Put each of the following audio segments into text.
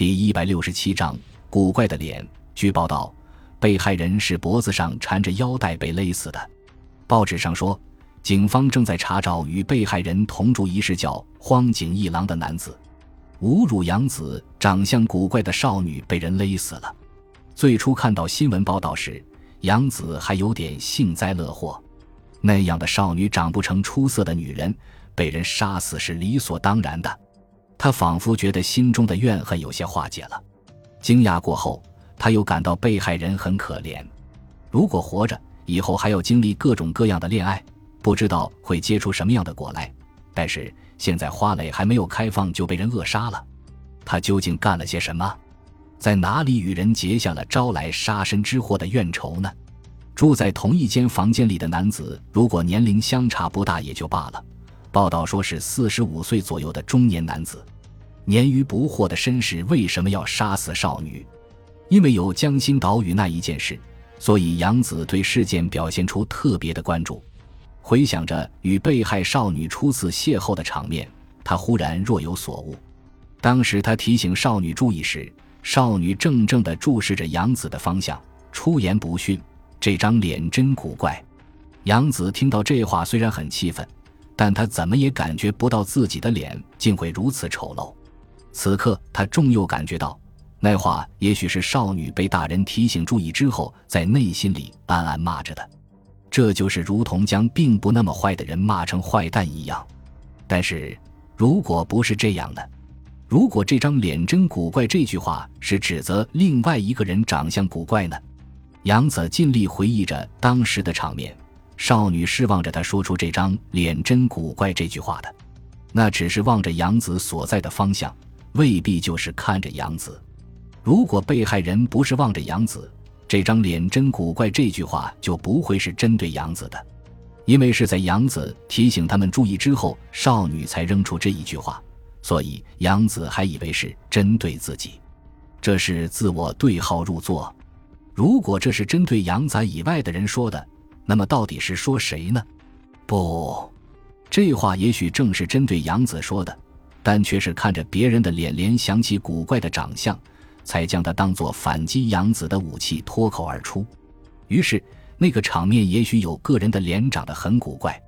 第一百六十七章古怪的脸。据报道，被害人是脖子上缠着腰带被勒死的。报纸上说，警方正在查找与被害人同住一室叫荒井一郎的男子。侮辱杨子长相古怪的少女被人勒死了。最初看到新闻报道时，杨子还有点幸灾乐祸。那样的少女长不成出色的女人，被人杀死是理所当然的。他仿佛觉得心中的怨恨有些化解了。惊讶过后，他又感到被害人很可怜。如果活着，以后还要经历各种各样的恋爱，不知道会结出什么样的果来。但是现在花蕾还没有开放就被人扼杀了，他究竟干了些什么？在哪里与人结下了招来杀身之祸的怨仇呢？住在同一间房间里的男子，如果年龄相差不大也就罢了。报道说是四十五岁左右的中年男子，年逾不惑的绅士为什么要杀死少女？因为有江心岛屿那一件事，所以杨子对事件表现出特别的关注。回想着与被害少女初次邂逅的场面，他忽然若有所悟。当时他提醒少女注意时，少女怔怔地注视着杨子的方向，出言不逊：“这张脸真古怪。”杨子听到这话，虽然很气愤。但他怎么也感觉不到自己的脸竟会如此丑陋。此刻，他终又感觉到，那话也许是少女被大人提醒注意之后，在内心里暗暗骂着的。这就是如同将并不那么坏的人骂成坏蛋一样。但是，如果不是这样的，如果这张脸真古怪这句话是指责另外一个人长相古怪呢？杨子尽力回忆着当时的场面。少女是望着他说出这张脸真古怪这句话的，那只是望着杨子所在的方向，未必就是看着杨子。如果被害人不是望着杨子，这张脸真古怪这句话就不会是针对杨子的，因为是在杨子提醒他们注意之后，少女才扔出这一句话，所以杨子还以为是针对自己，这是自我对号入座。如果这是针对杨仔以外的人说的。那么到底是说谁呢？不，这话也许正是针对杨子说的，但却是看着别人的脸联想起古怪的长相，才将他当作反击杨子的武器脱口而出。于是那个场面也许有个人的脸长得很古怪。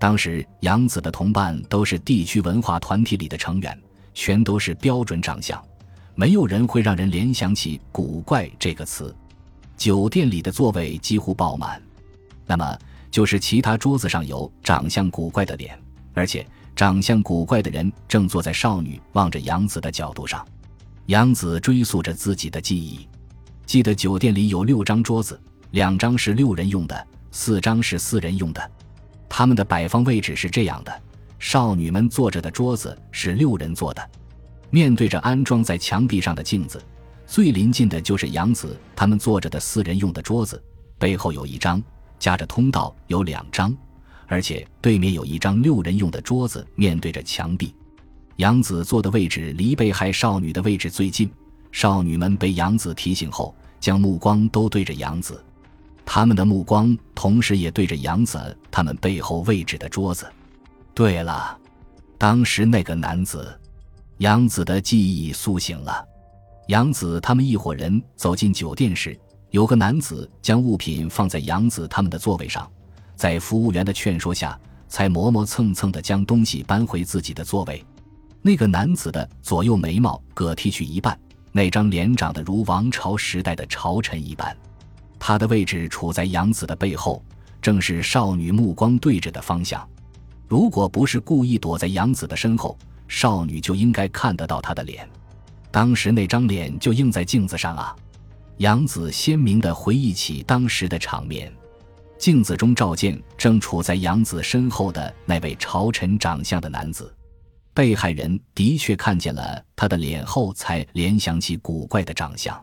当时杨子的同伴都是地区文化团体里的成员，全都是标准长相，没有人会让人联想起“古怪”这个词。酒店里的座位几乎爆满。那么就是其他桌子上有长相古怪的脸，而且长相古怪的人正坐在少女望着杨子的角度上。杨子追溯着自己的记忆，记得酒店里有六张桌子，两张是六人用的，四张是四人用的。他们的摆放位置是这样的：少女们坐着的桌子是六人坐的，面对着安装在墙壁上的镜子，最临近的就是杨子他们坐着的四人用的桌子，背后有一张。夹着通道有两张，而且对面有一张六人用的桌子，面对着墙壁。杨子坐的位置离被害少女的位置最近。少女们被杨子提醒后，将目光都对着杨子，他们的目光同时也对着杨子他们背后位置的桌子。对了，当时那个男子，杨子的记忆苏醒了。杨子他们一伙人走进酒店时。有个男子将物品放在杨子他们的座位上，在服务员的劝说下，才磨磨蹭蹭地将东西搬回自己的座位。那个男子的左右眉毛各剃去一半，那张脸长得如王朝时代的朝臣一般。他的位置处在杨子的背后，正是少女目光对着的方向。如果不是故意躲在杨子的身后，少女就应该看得到他的脸。当时那张脸就映在镜子上啊。杨子鲜明地回忆起当时的场面，镜子中照见正处在杨子身后的那位朝臣长相的男子。被害人的确看见了他的脸后，才联想起古怪的长相。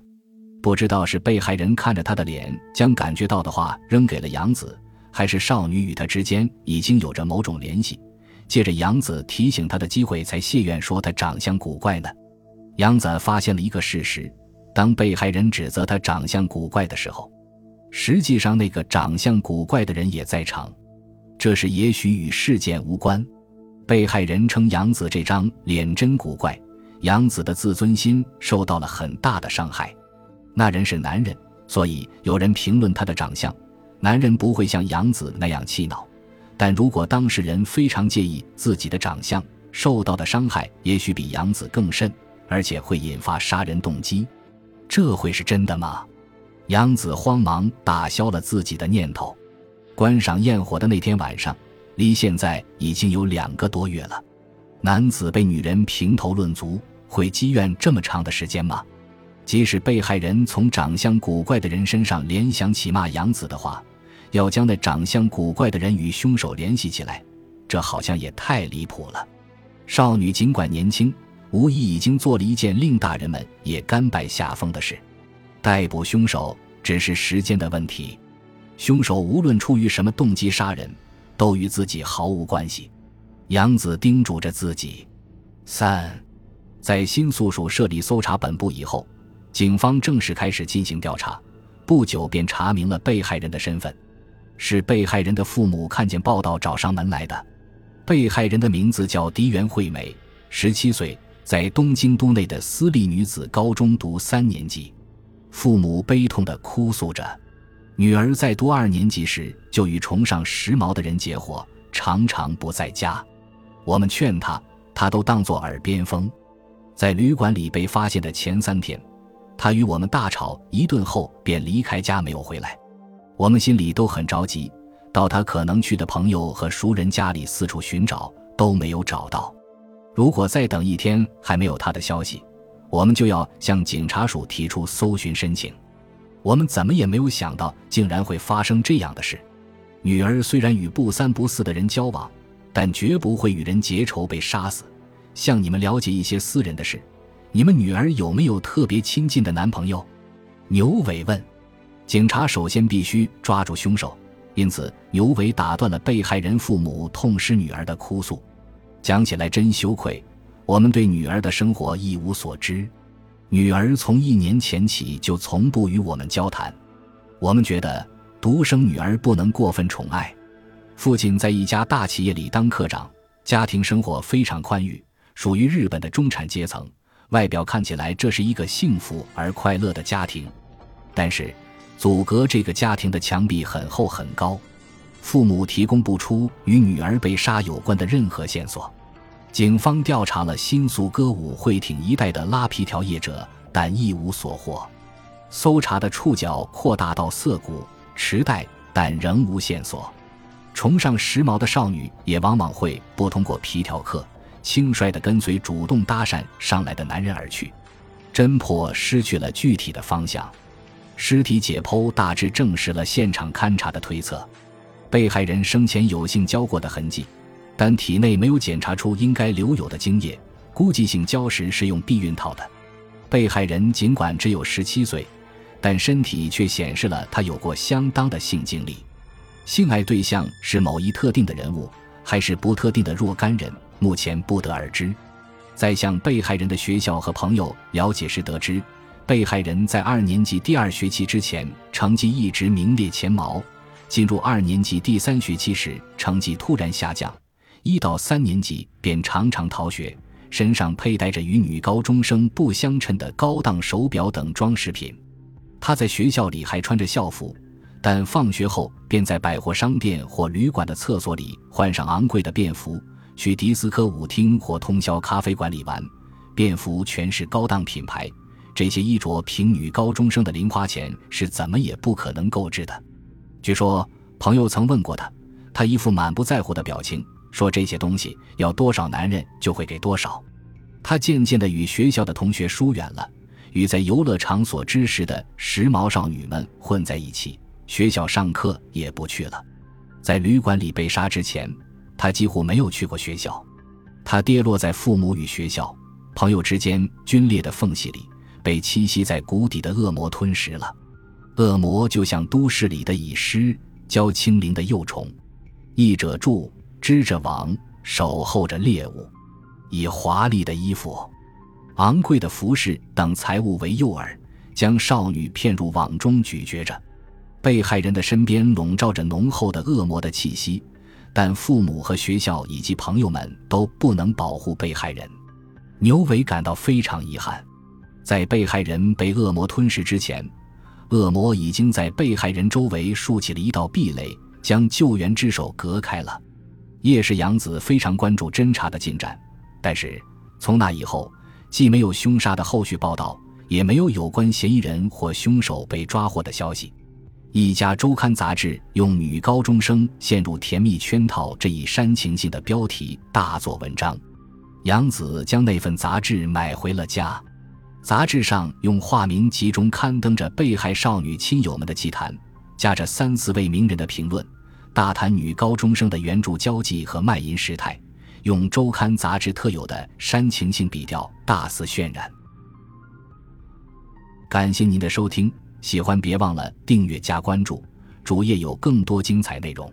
不知道是被害人看着他的脸，将感觉到的话扔给了杨子，还是少女与他之间已经有着某种联系，借着杨子提醒他的机会，才谢愿说他长相古怪呢？杨子发现了一个事实。当被害人指责他长相古怪的时候，实际上那个长相古怪的人也在场。这是也许与事件无关。被害人称杨子这张脸真古怪，杨子的自尊心受到了很大的伤害。那人是男人，所以有人评论他的长相，男人不会像杨子那样气恼。但如果当事人非常介意自己的长相，受到的伤害也许比杨子更甚，而且会引发杀人动机。这会是真的吗？杨子慌忙打消了自己的念头。观赏焰火的那天晚上，离现在已经有两个多月了。男子被女人评头论足，会积怨这么长的时间吗？即使被害人从长相古怪的人身上联想起骂杨子的话，要将那长相古怪的人与凶手联系起来，这好像也太离谱了。少女尽管年轻，无疑已经做了一件令大人们也甘拜下风的事。逮捕凶手只是时间的问题。凶手无论出于什么动机杀人，都与自己毫无关系。杨子叮嘱着自己。三，在新宿署设立搜查本部以后，警方正式开始进行调查。不久便查明了被害人的身份，是被害人的父母看见报道找上门来的。被害人的名字叫迪原惠美，十七岁，在东京都内的私立女子高中读三年级。父母悲痛地哭诉着。女儿在读二年级时就与崇尚时髦的人结伙，常常不在家。我们劝她，她都当作耳边风。在旅馆里被发现的前三天，她与我们大吵一顿后便离开家，没有回来。我们心里都很着急，到她可能去的朋友和熟人家里四处寻找，都没有找到。如果再等一天还没有她的消息，我们就要向警察署提出搜寻申请。我们怎么也没有想到，竟然会发生这样的事。女儿虽然与不三不四的人交往，但绝不会与人结仇被杀死。向你们了解一些私人的事，你们女儿有没有特别亲近的男朋友？牛伟问。警察首先必须抓住凶手，因此牛伟打断了被害人父母痛失女儿的哭诉。讲起来真羞愧，我们对女儿的生活一无所知。女儿从一年前起就从不与我们交谈，我们觉得独生女儿不能过分宠爱。父亲在一家大企业里当科长，家庭生活非常宽裕，属于日本的中产阶层。外表看起来这是一个幸福而快乐的家庭，但是阻隔这个家庭的墙壁很厚很高，父母提供不出与女儿被杀有关的任何线索。警方调查了新宿歌舞会町一带的拉皮条业者，但一无所获。搜查的触角扩大到涩谷、池袋，但仍无线索。崇尚时髦的少女也往往会不通过皮条客，轻率地跟随主动搭讪上来的男人而去。侦破失去了具体的方向。尸体解剖大致证实了现场勘查的推测：被害人生前有性交过的痕迹。但体内没有检查出应该留有的精液，估计性交时是用避孕套的。被害人尽管只有十七岁，但身体却显示了他有过相当的性经历。性爱对象是某一特定的人物，还是不特定的若干人，目前不得而知。在向被害人的学校和朋友了解时得知，被害人在二年级第二学期之前成绩一直名列前茅，进入二年级第三学期时成绩突然下降。一到三年级便常常逃学，身上佩戴着与女高中生不相称的高档手表等装饰品。他在学校里还穿着校服，但放学后便在百货商店或旅馆的厕所里换上昂贵的便服，去迪斯科舞厅或通宵咖啡馆里玩。便服全是高档品牌，这些衣着凭女高中生的零花钱是怎么也不可能购置的。据说朋友曾问过他，他一副满不在乎的表情。说这些东西要多少男人就会给多少，他渐渐地与学校的同学疏远了，与在游乐场所知识的时髦少女们混在一起，学校上课也不去了。在旅馆里被杀之前，他几乎没有去过学校。他跌落在父母与学校、朋友之间皲裂的缝隙里，被栖息在谷底的恶魔吞噬了。恶魔就像都市里的蚁狮，教轻灵的幼虫。译者注。织着网，守候着猎物，以华丽的衣服、昂贵的服饰等财物为诱饵，将少女骗入网中咀嚼着。被害人的身边笼罩着浓厚的恶魔的气息，但父母和学校以及朋友们都不能保护被害人。牛尾感到非常遗憾，在被害人被恶魔吞噬之前，恶魔已经在被害人周围竖起了一道壁垒，将救援之手隔开了。叶氏养子非常关注侦查的进展，但是从那以后，既没有凶杀的后续报道，也没有有关嫌疑人或凶手被抓获的消息。一家周刊杂志用“女高中生陷入甜蜜圈套”这一煽情性的标题大做文章。杨子将那份杂志买回了家。杂志上用化名集中刊登着被害少女亲友们的祭坛，夹着三四位名人的评论，大谈女高中生的援助交际和卖淫事态，用周刊杂志特有的煽情性笔调大肆渲染。感谢您的收听。喜欢别忘了订阅加关注，主页有更多精彩内容。